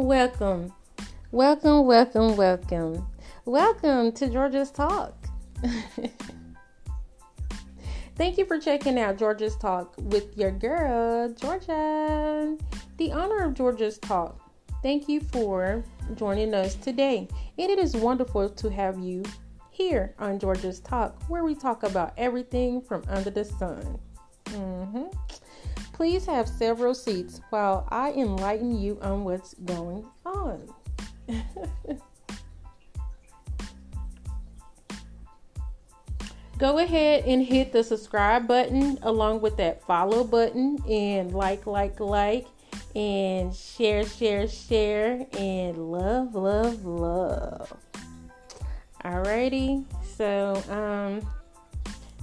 Welcome, welcome, welcome, welcome, welcome to Georgia's Talk. Thank you for checking out Georgia's Talk with your girl, Georgia, the owner of Georgia's Talk. Thank you for joining us today. And it is wonderful to have you here on Georgia's Talk, where we talk about everything from under the sun. Mm-hmm. Please have several seats while I enlighten you on what's going on. Go ahead and hit the subscribe button along with that follow button and like, like, like, and share, share, share, and love, love, love. Alrighty, so um,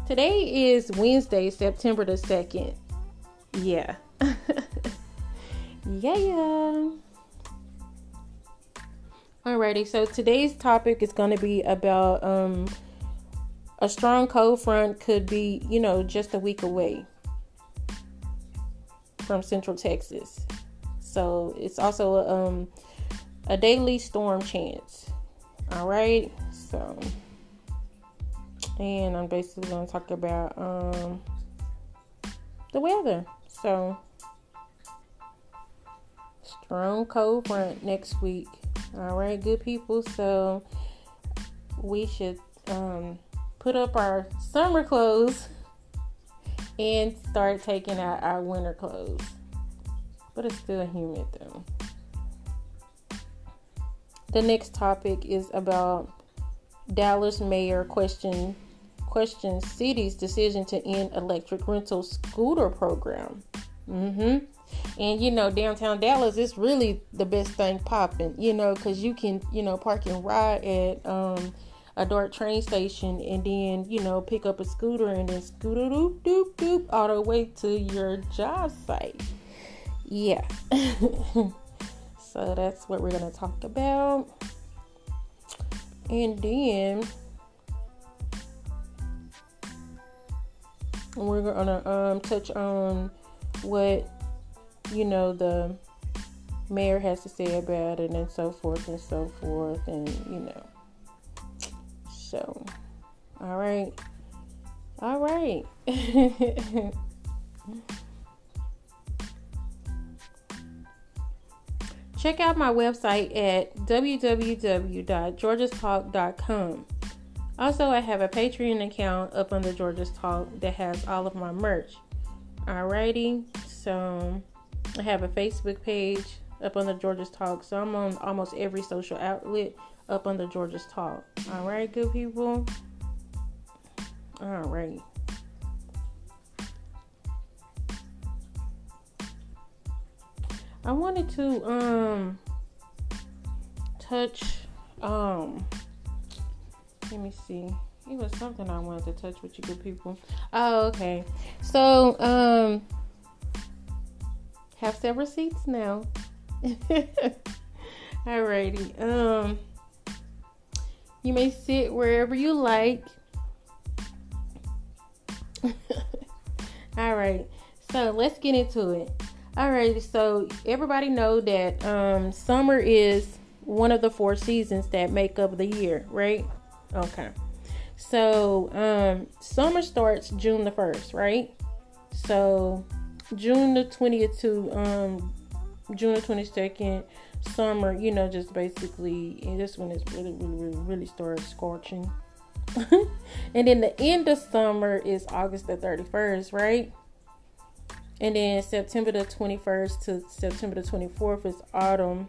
today is Wednesday, September the 2nd. Yeah. yeah, yeah. Alrighty, so today's topic is going to be about um, a strong cold front could be, you know, just a week away from Central Texas. So it's also um, a daily storm chance. All right, so and I'm basically going to talk about um, the weather. So, strong cold front next week. All right, good people. So, we should um, put up our summer clothes and start taking out our winter clothes. But it's still humid though. The next topic is about Dallas mayor question questions city's decision to end electric rental scooter program. Mm-hmm. And you know, downtown Dallas is really the best thing popping. You know, because you can you know park and ride at um, a DART train station, and then you know pick up a scooter and then scooter doop doop doop all the way to your job site. Yeah. so that's what we're gonna talk about. And then we're gonna um, touch on what you know the mayor has to say about it and so forth and so forth and you know. So all right. All right. Check out my website at www.georgiastalk.com also, I have a Patreon account up the Georgia's Talk that has all of my merch. Alrighty, so I have a Facebook page up on the Georgia's Talk. So I'm on almost every social outlet up on the Georgia's Talk. Alright, good people. Alright. I wanted to um touch um let me see. It was something I wanted to touch with you good people. Oh, okay. So, um, have several seats now. Alrighty. Um, you may sit wherever you like. All right. So let's get into it. All right. So everybody know that um, summer is one of the four seasons that make up the year, right? Okay. So um summer starts June the first, right? So June the twentieth to um June the twenty second, summer, you know, just basically this one is really, really, really, really starts scorching. and then the end of summer is August the thirty first, right? And then September the 21st to September the 24th is autumn,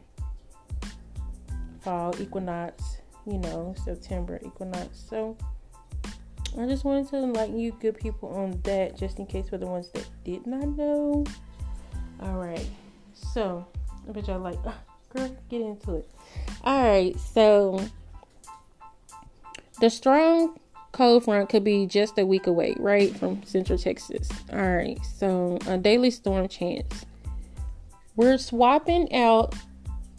fall equinox, you know, September equinox. So I just wanted to enlighten you good people on that just in case for the ones that did not know. Alright. So I bet y'all like, oh, girl, get into it. Alright, so the strong cold front could be just a week away, right? From central Texas. Alright, so a daily storm chance. We're swapping out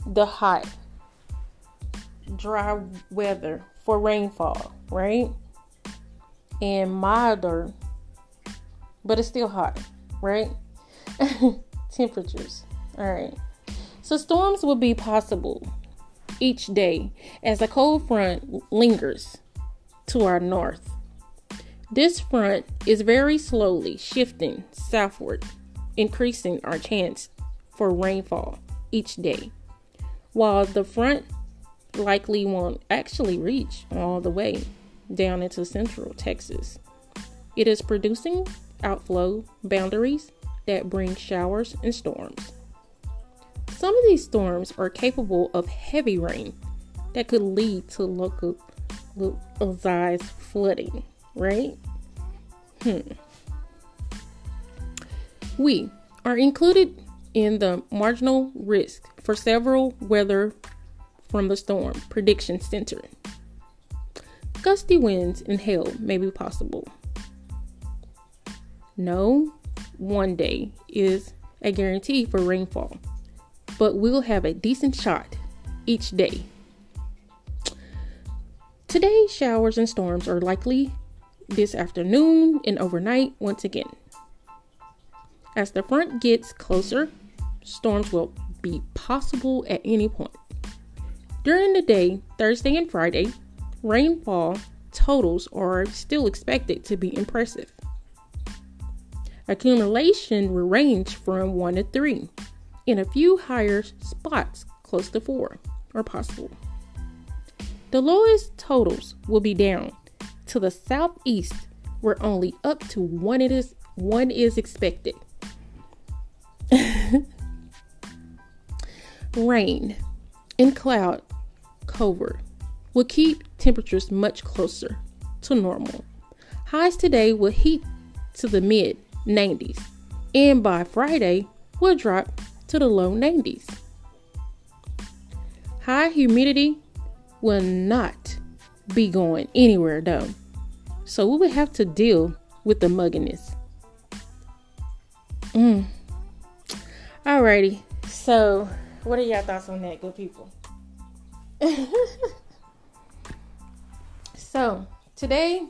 the hot dry weather for rainfall, right? And milder, but it's still hot, right? Temperatures. All right. So storms will be possible each day as a cold front lingers to our north. This front is very slowly shifting southward, increasing our chance for rainfall each day. While the front likely won't actually reach all the way down into central Texas, it is producing outflow boundaries that bring showers and storms. Some of these storms are capable of heavy rain that could lead to local localized flooding, right? Hmm. We are included in the marginal risk for several weather from the storm prediction center. Gusty winds and hail may be possible. No one day is a guarantee for rainfall, but we'll have a decent shot each day. Today, showers and storms are likely this afternoon and overnight once again. As the front gets closer, storms will be possible at any point. During the day, Thursday and Friday, rainfall totals are still expected to be impressive. Accumulation will range from 1 to 3, and a few higher spots close to 4 are possible. The lowest totals will be down to the southeast, where only up to 1 is, one is expected. Rain and cloud cover will keep temperatures much closer to normal. Highs today will heat to the mid 90s, and by Friday will drop to the low 90s. High humidity will not be going anywhere though, so we will have to deal with the mugginess. Mm. Alrighty, so what are your thoughts on that, good people? so today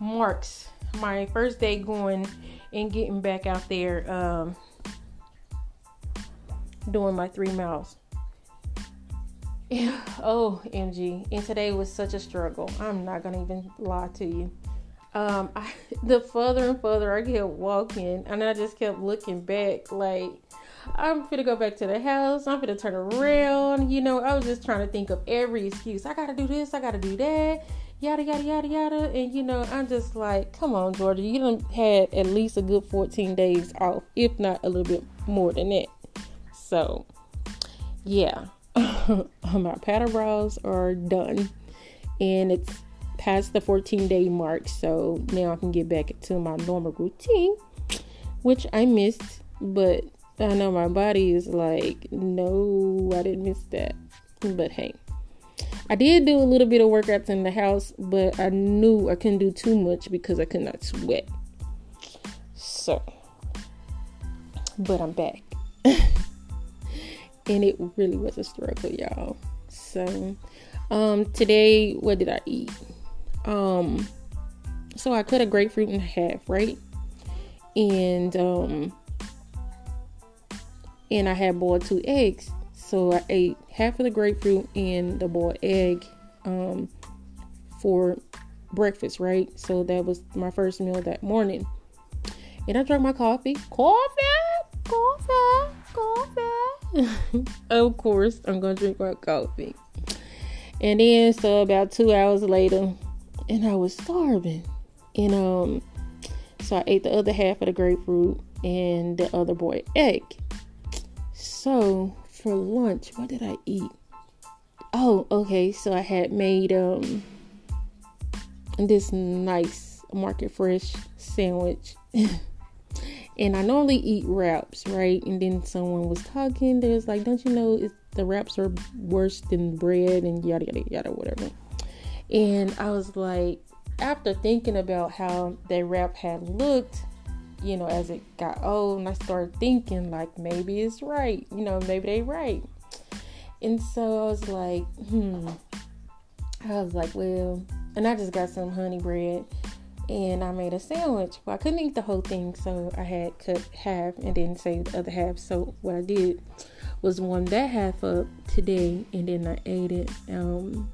marks my first day going and getting back out there um, doing my three miles. oh, MG. And today was such a struggle. I'm not going to even lie to you. Um, I, the further and further I kept walking, and I just kept looking back, like, I'm gonna go back to the house. I'm gonna turn around. You know, I was just trying to think of every excuse. I gotta do this. I gotta do that yada yada yada yada. And you know, I'm just like, come on, Georgia, you done had at least a good 14 days off, if not a little bit more than that. So, yeah, my paddle bras are done, and it's past the 14 day mark. So now I can get back to my normal routine, which I missed, but I know my body is like, no, I didn't miss that. But hey, I did do a little bit of workouts in the house, but I knew I couldn't do too much because I could not sweat. So, but I'm back. and it really was a struggle, y'all. So, um, today, what did I eat? Um, so I cut a grapefruit in half, right? And, um, and I had boiled two eggs. So I ate half of the grapefruit and the boiled egg um, for breakfast, right? So that was my first meal that morning. And I drank my coffee. Coffee, coffee, coffee. of course, I'm gonna drink my coffee. And then, so about two hours later, and I was starving. And um, so I ate the other half of the grapefruit and the other boiled egg. So for lunch, what did I eat? Oh, okay. So I had made um this nice market fresh sandwich. and I normally eat wraps, right? And then someone was talking. They was like, "Don't you know the wraps are worse than bread and yada yada yada whatever." And I was like, after thinking about how that wrap had looked, you know, as it got old, and I started thinking like maybe it's right, you know, maybe they right. And so I was like, hmm. I was like, well, and I just got some honey bread, and I made a sandwich. Well, I couldn't eat the whole thing, so I had cut half and then saved the other half. So what I did was warm that half up today, and then I ate it. Um,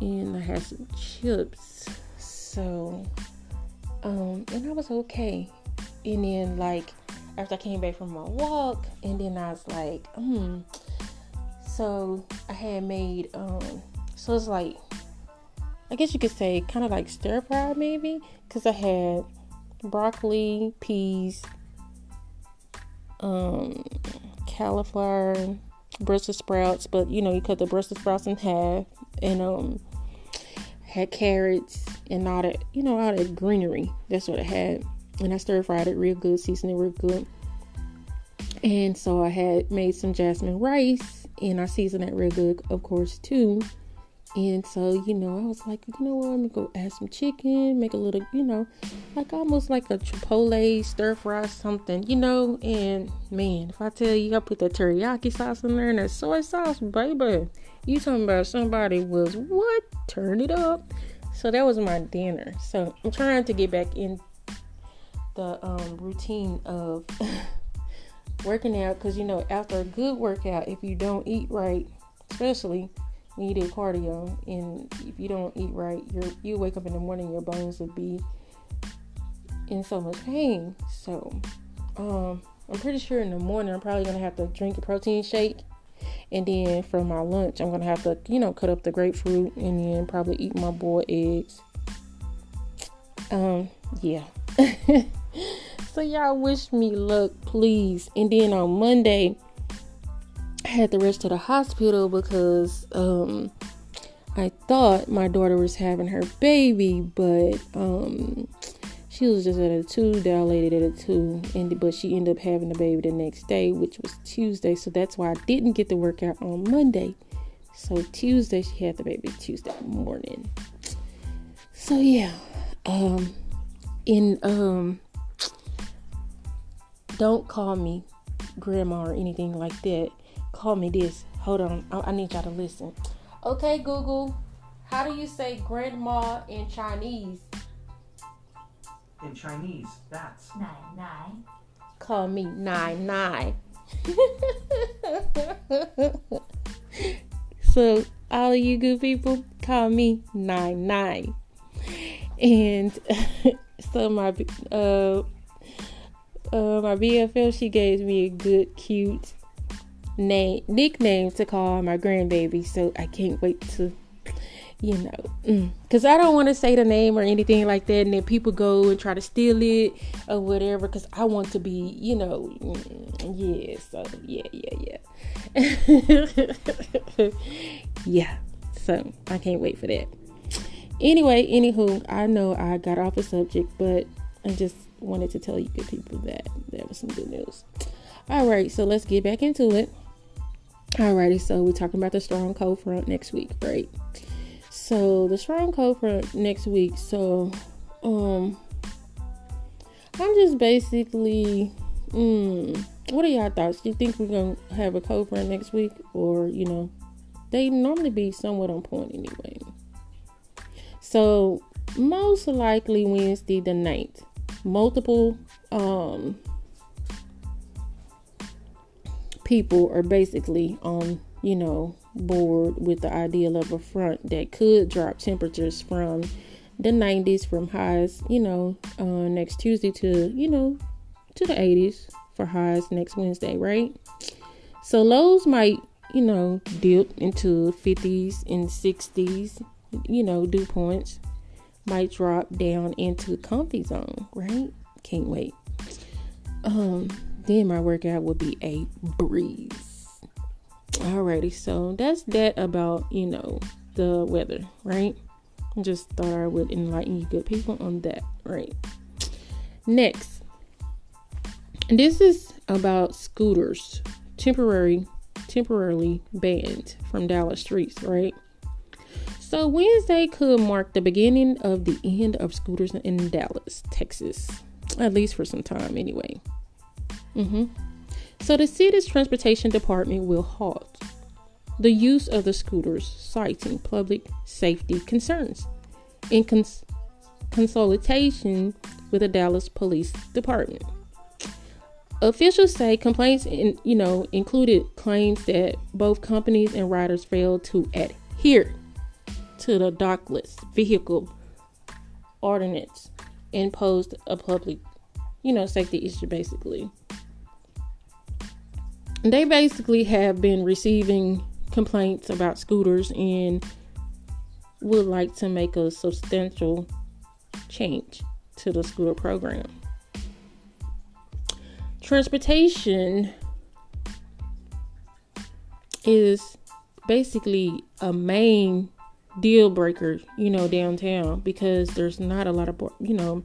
and I had some chips. So, um, and I was okay. And then like after I came back from my walk, and then I was like, hmm. So I had made um, so it's like I guess you could say kind of like stir fry maybe, because I had broccoli, peas, um, cauliflower, Brussels sprouts, but you know you cut the Brussels sprouts in half, and um, had carrots and all that, you know, all that greenery. That's what it had, and I stir fried it real good, seasoned it real good. And so I had made some jasmine rice, and I seasoned it real good, of course, too. And so, you know, I was like, you know what, I'm gonna go add some chicken, make a little, you know, like almost like a chipotle stir fry something, you know. And man, if I tell you I put that teriyaki sauce in there and that soy sauce, baby, you talking about somebody was what? Turn it up. So that was my dinner. So I'm trying to get back in the um, routine of working out because you know after a good workout, if you don't eat right, especially when you do cardio and if you don't eat right you you wake up in the morning your bones will be in so much pain so um i'm pretty sure in the morning i'm probably gonna have to drink a protein shake and then for my lunch i'm gonna have to you know cut up the grapefruit and then probably eat my boiled eggs. Um yeah. So y'all wish me luck please. And then on monday had to rush to the hospital because um, I thought my daughter was having her baby, but um, she was just at a two, dilated at a two, and but she ended up having the baby the next day, which was Tuesday. So that's why I didn't get the workout on Monday. So Tuesday she had the baby Tuesday morning. So yeah, um, in um, don't call me grandma or anything like that call me this. Hold on. I, I need y'all to listen. Okay, Google. How do you say grandma in Chinese? In Chinese, that's nine nine. Call me nine nine. so all of you good people, call me nine nine. And so my uh uh my BFL she gave me a good cute name nickname to call my grandbaby. So I can't wait to you know, because mm, I don't want to say the name or anything like that, and then people go and try to steal it or whatever. Because I want to be, you know, mm, yeah. So yeah, yeah, yeah, yeah. So I can't wait for that. Anyway, anywho, I know I got off the subject, but I just wanted to tell you good people that there was some good news. All right, so let's get back into it. Alrighty, so we're talking about the strong cold front next week, right? So the strong cold front next week. So, um, I'm just basically, mm, what are y'all thoughts? Do you think we're gonna have a cold front next week, or you know, they normally be somewhat on point anyway. So most likely Wednesday the 9th. Multiple um people are basically on, you know, board with the ideal of a front that could drop temperatures from the 90s from highs, you know, uh, next Tuesday to, you know, to the 80s for highs next Wednesday, right? So lows might, you know, dip into 50s and 60s, you know, dew points might drop down into comfy zone, right? Can't wait. Um then my workout will be a breeze. Alrighty, so that's that about, you know, the weather, right? Just thought I would enlighten you good people on that, right? Next, this is about scooters, temporary, temporarily banned from Dallas streets, right? So Wednesday could mark the beginning of the end of scooters in Dallas, Texas, at least for some time anyway. Mm-hmm. So the city's transportation department will halt the use of the scooters, citing public safety concerns. In cons- consultation with the Dallas Police Department. Officials say complaints, in, you know, included claims that both companies and riders failed to adhere to the dockless vehicle ordinance and posed a public, you know, safety issue basically. They basically have been receiving complaints about scooters and would like to make a substantial change to the scooter program. Transportation is basically a main deal breaker, you know, downtown because there's not a lot of, you know,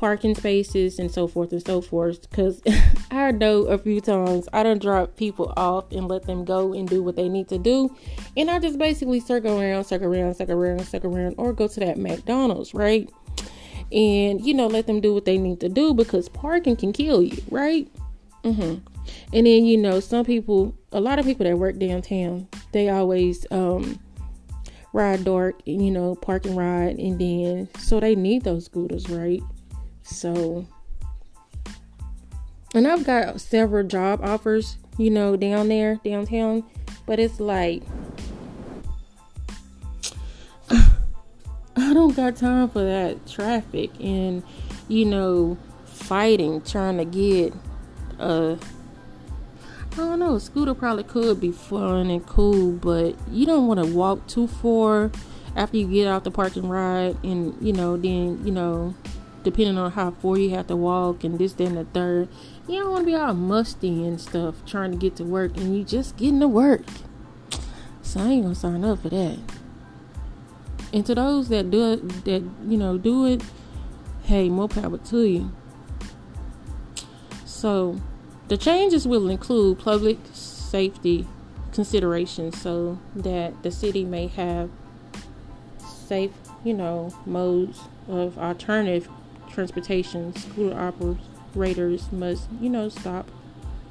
parking spaces and so forth and so forth. Because I know a few times I don't drop people off and let them go and do what they need to do. And I just basically circle around, circle around, circle around, circle around, or go to that McDonald's, right? And, you know, let them do what they need to do because parking can kill you, right? Mm-hmm. And then, you know, some people, a lot of people that work downtown, they always, um, ride DART, you know, park and ride, and then so they need those scooters, right? So, and I've got several job offers, you know, down there, downtown, but it's like, I don't got time for that traffic and, you know, fighting, trying to get a I don't know. Scooter probably could be fun and cool, but you don't want to walk too far after you get out the parking ride, and you know, then you know, depending on how far you have to walk and this, then the third, you don't want to be all musty and stuff trying to get to work, and you just getting to work. So I ain't gonna sign up for that. And to those that do it, that you know do it, hey, more power to you. So the changes will include public safety considerations so that the city may have safe, you know, modes of alternative transportation. Scooter operators must, you know, stop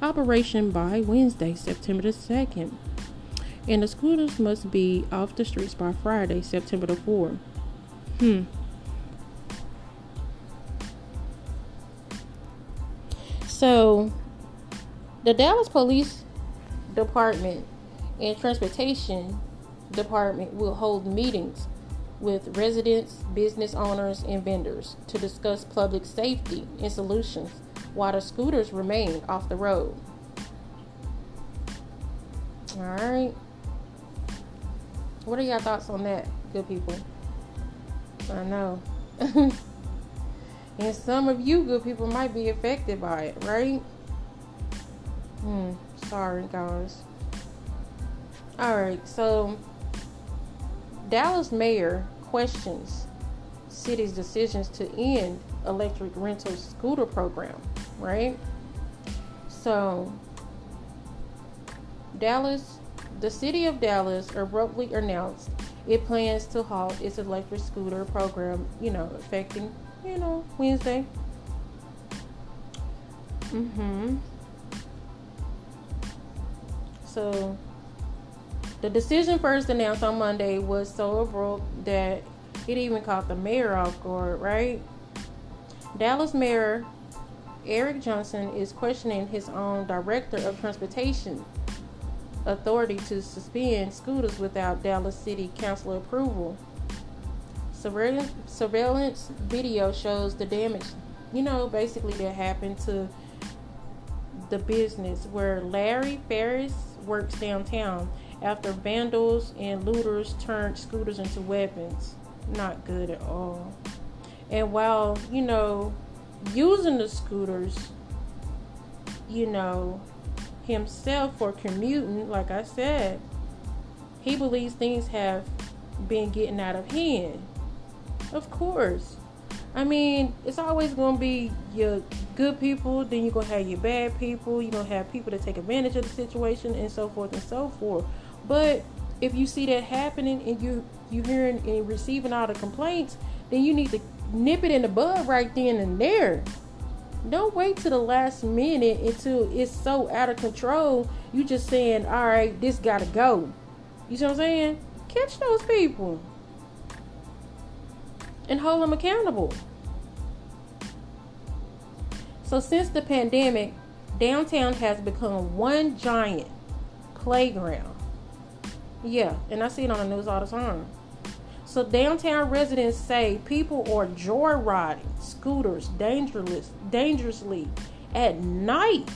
operation by Wednesday, September the 2nd. And the scooters must be off the streets by Friday, September the 4th. Hmm. So the Dallas Police Department and Transportation Department will hold meetings with residents, business owners, and vendors to discuss public safety and solutions while the scooters remain off the road. All right. What are your thoughts on that, good people? I know. and some of you good people might be affected by it, right? Hmm, sorry, guys. Alright, so Dallas mayor questions city's decisions to end electric rental scooter program, right? So, Dallas, the city of Dallas abruptly announced it plans to halt its electric scooter program, you know, affecting, you know, Wednesday. Mm-hmm. So the decision first announced on Monday was so abrupt that it even caught the mayor off guard, right? Dallas Mayor Eric Johnson is questioning his own director of transportation authority to suspend scooters without Dallas City Council approval. Surveillance, surveillance video shows the damage, you know, basically that happened to the business where Larry Ferris works downtown after vandals and looters turned scooters into weapons. Not good at all. And while, you know, using the scooters, you know, himself for commuting, like I said, he believes things have been getting out of hand. Of course. I mean, it's always going to be your good people, then you're going to have your bad people. You're going to have people that take advantage of the situation and so forth and so forth. But if you see that happening and you you hearing and receiving all the complaints, then you need to nip it in the bud right then and there. Don't wait to the last minute until it's so out of control. You just saying, all right, this gotta go. You see what I'm saying? Catch those people. and hold them accountable. So, since the pandemic, downtown has become one giant playground. Yeah, and I see it on the news all the time. So, downtown residents say people are joyriding scooters dangerous, dangerously at night,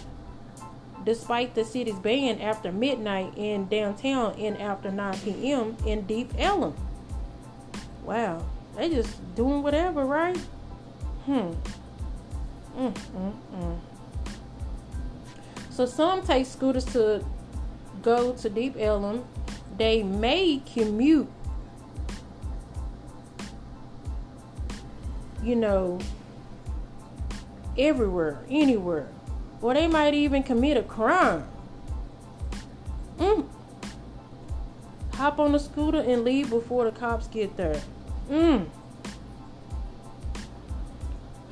despite the city's ban after midnight in downtown and after 9 p.m. in Deep Ellum. Wow, they just doing whatever, right? Hmm. Mm, mm, mm. So some take scooters to go to Deep Ellum. They may commute, you know, everywhere, anywhere. Or they might even commit a crime. Mm. Hop on the scooter and leave before the cops get there. Mm.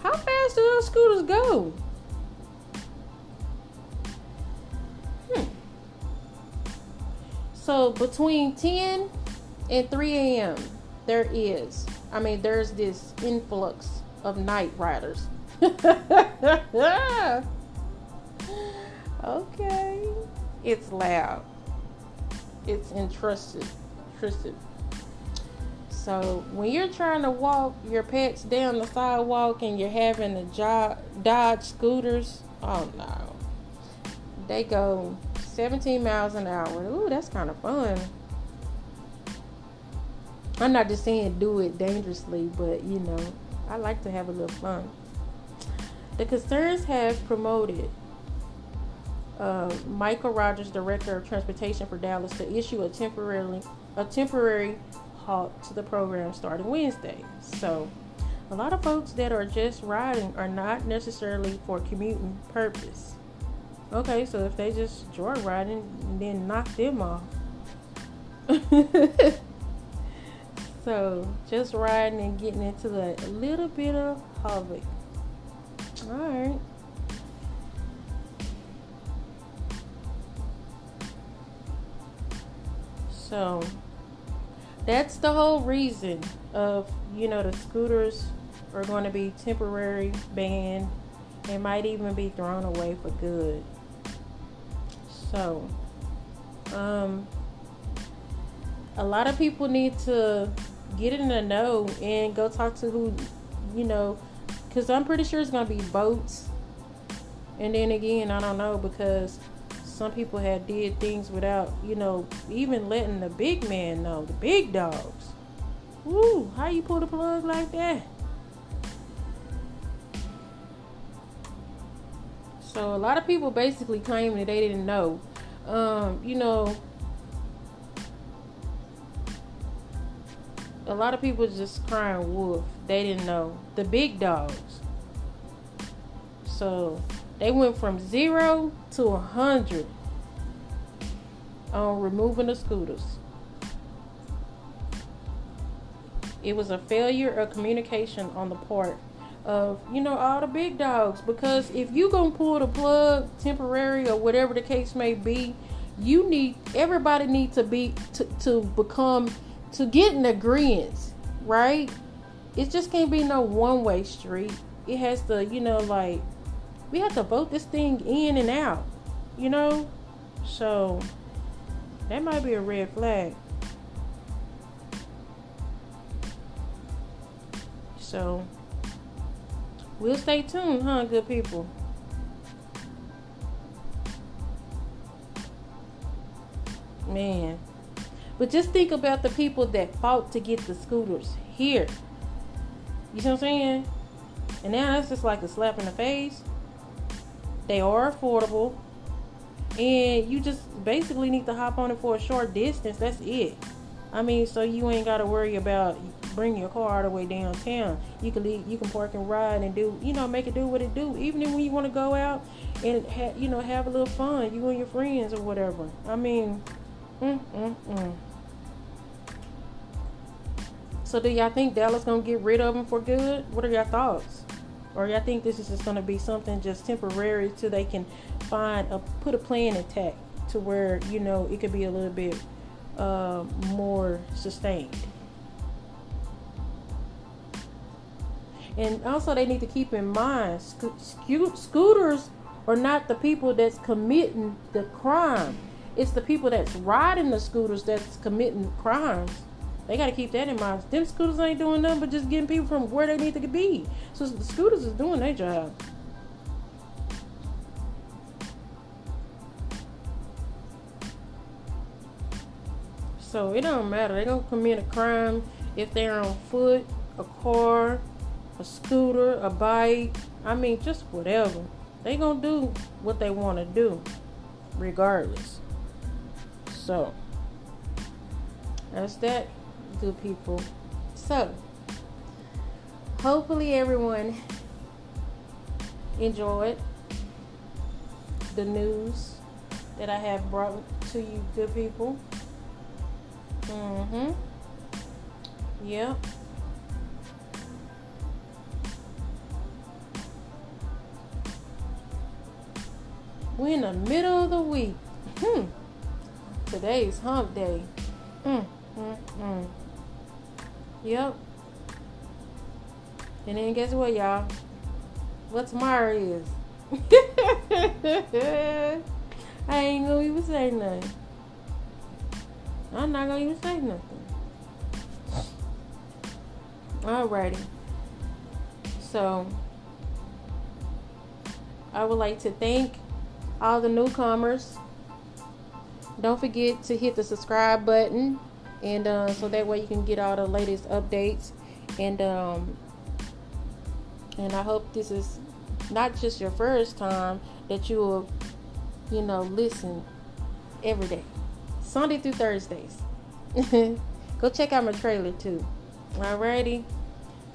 How fast do those scooters go? So between 10 and 3 a.m., there is, I mean, there's this influx of night riders. okay. It's loud. It's intrusive. intrusive. So when you're trying to walk your pets down the sidewalk and you're having to jog, dodge scooters, oh no. They go 17 miles an hour. Ooh, that's kind of fun. I'm not just saying do it dangerously, but you know, I like to have a little fun. The concerns have promoted uh, Michael Rogers, director of transportation for Dallas, to issue a temporarily a temporary halt to the program starting Wednesday. So, a lot of folks that are just riding are not necessarily for commuting purpose. Okay, so if they just joyriding, then knock them off. so, just riding and getting into a little bit of havoc. All right. So, that's the whole reason of you know the scooters are going to be temporary banned and might even be thrown away for good so um a lot of people need to get in the know and go talk to who you know because i'm pretty sure it's going to be boats and then again i don't know because some people had did things without, you know, even letting the big man know, the big dogs. Woo, how you pull the plug like that? So a lot of people basically claim that they didn't know. Um, you know, a lot of people just crying wolf. They didn't know the big dogs. So they went from zero to a hundred on removing the scooters. It was a failure of communication on the part of you know all the big dogs because if you gonna pull the plug temporary or whatever the case may be, you need everybody need to be to, to become to get an agreement, right? It just can't be no one way street. It has to, you know, like we have to vote this thing in and out, you know? So that might be a red flag. So we'll stay tuned, huh, good people? Man. But just think about the people that fought to get the scooters here. You see what I'm saying? And now it's just like a slap in the face. They are affordable. And you just basically need to hop on it for a short distance. That's it. I mean, so you ain't got to worry about bringing your car all the way downtown. You can leave, you can park and ride and do, you know, make it do what it do. Even when you want to go out and ha- you know have a little fun, you and your friends or whatever. I mean, mm mm mm. So do y'all think Dallas gonna get rid of them for good? What are your thoughts? or y'all think this is just to be something just temporary till they can find a put a plan intact to where you know it could be a little bit uh, more sustained And also, they need to keep in mind sco- sco- scooters are not the people that's committing the crime. It's the people that's riding the scooters that's committing crimes. They got to keep that in mind. Them scooters ain't doing nothing but just getting people from where they need to be. So the scooters is doing their job. So it don't matter. They gonna commit a crime if they're on foot, a car, a scooter, a bike. I mean, just whatever. They gonna do what they want to do, regardless. So that's that, good people. So hopefully everyone enjoyed the news that I have brought to you, good people. Mm-hmm. Yep. We're in the middle of the week. Hmm. Today's hump day. Mm, mm, mm. Yep. And then guess what, y'all? What tomorrow is? I ain't gonna even say nothing. I'm not gonna even say nothing. Alrighty. So I would like to thank all the newcomers. Don't forget to hit the subscribe button, and uh, so that way you can get all the latest updates. And um, and I hope this is not just your first time that you will, you know, listen every day, Sunday through Thursdays. Go check out my trailer too. Alrighty.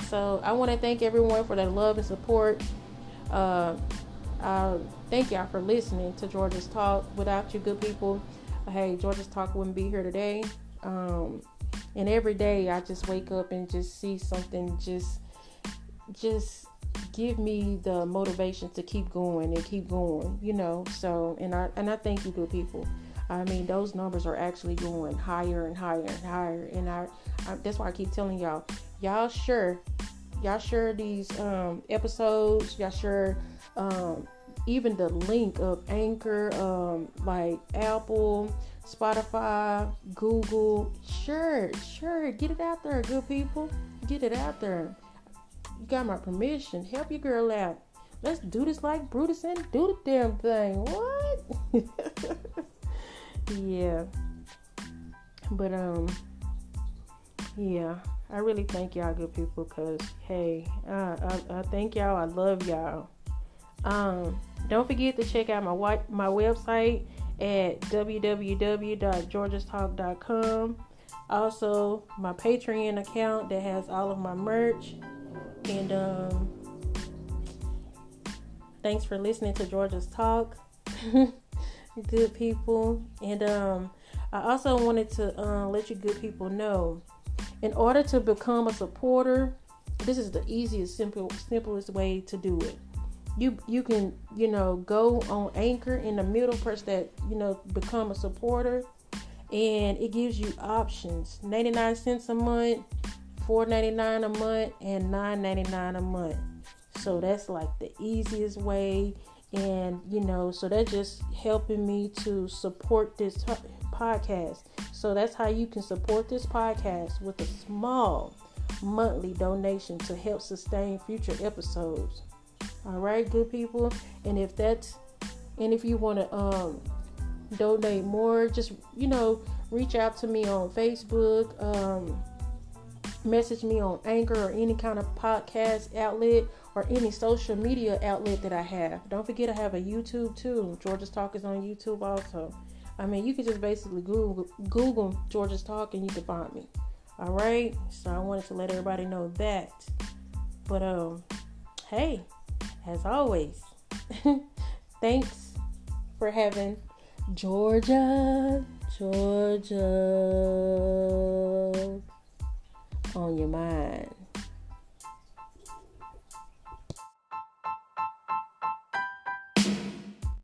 So I want to thank everyone for their love and support. Uh, uh, thank y'all for listening to Georgia's Talk. Without you, good people, hey, Georgia's Talk wouldn't be here today. Um, and every day I just wake up and just see something just, just give me the motivation to keep going and keep going. You know. So and I and I thank you, good people. I mean, those numbers are actually going higher and higher and higher, and I, I that's why I keep telling y'all, y'all sure, y'all sure these um, episodes, y'all sure um, even the link of Anchor, um, like Apple, Spotify, Google, sure, sure, get it out there, good people, get it out there. You got my permission. Help your girl out. Let's do this like Brutus and do the damn thing. What? yeah. But um yeah. I really thank y'all good people because hey uh, I, I thank y'all. I love y'all. Um don't forget to check out my my website at www.georgiastalk.com also my patreon account that has all of my merch. And um thanks for listening to georgia's talk good people. And um, I also wanted to uh, let you good people know in order to become a supporter, this is the easiest, simple, simplest way to do it. You you can you know go on Anchor in the middle, press that you know become a supporter, and it gives you options: ninety nine cents a month, four ninety nine a month, and nine ninety nine a month. So that's like the easiest way and you know so that's just helping me to support this podcast. So that's how you can support this podcast with a small monthly donation to help sustain future episodes. All right good people. And if that's and if you want to um donate more just you know reach out to me on facebook um message me on anchor or any kind of podcast outlet or any social media outlet that I have. Don't forget I have a YouTube too. Georgia's Talk is on YouTube also. I mean, you can just basically Google Google Georgia's Talk and you can find me. All right. So I wanted to let everybody know that. But um, hey, as always, thanks for having Georgia, Georgia on your mind.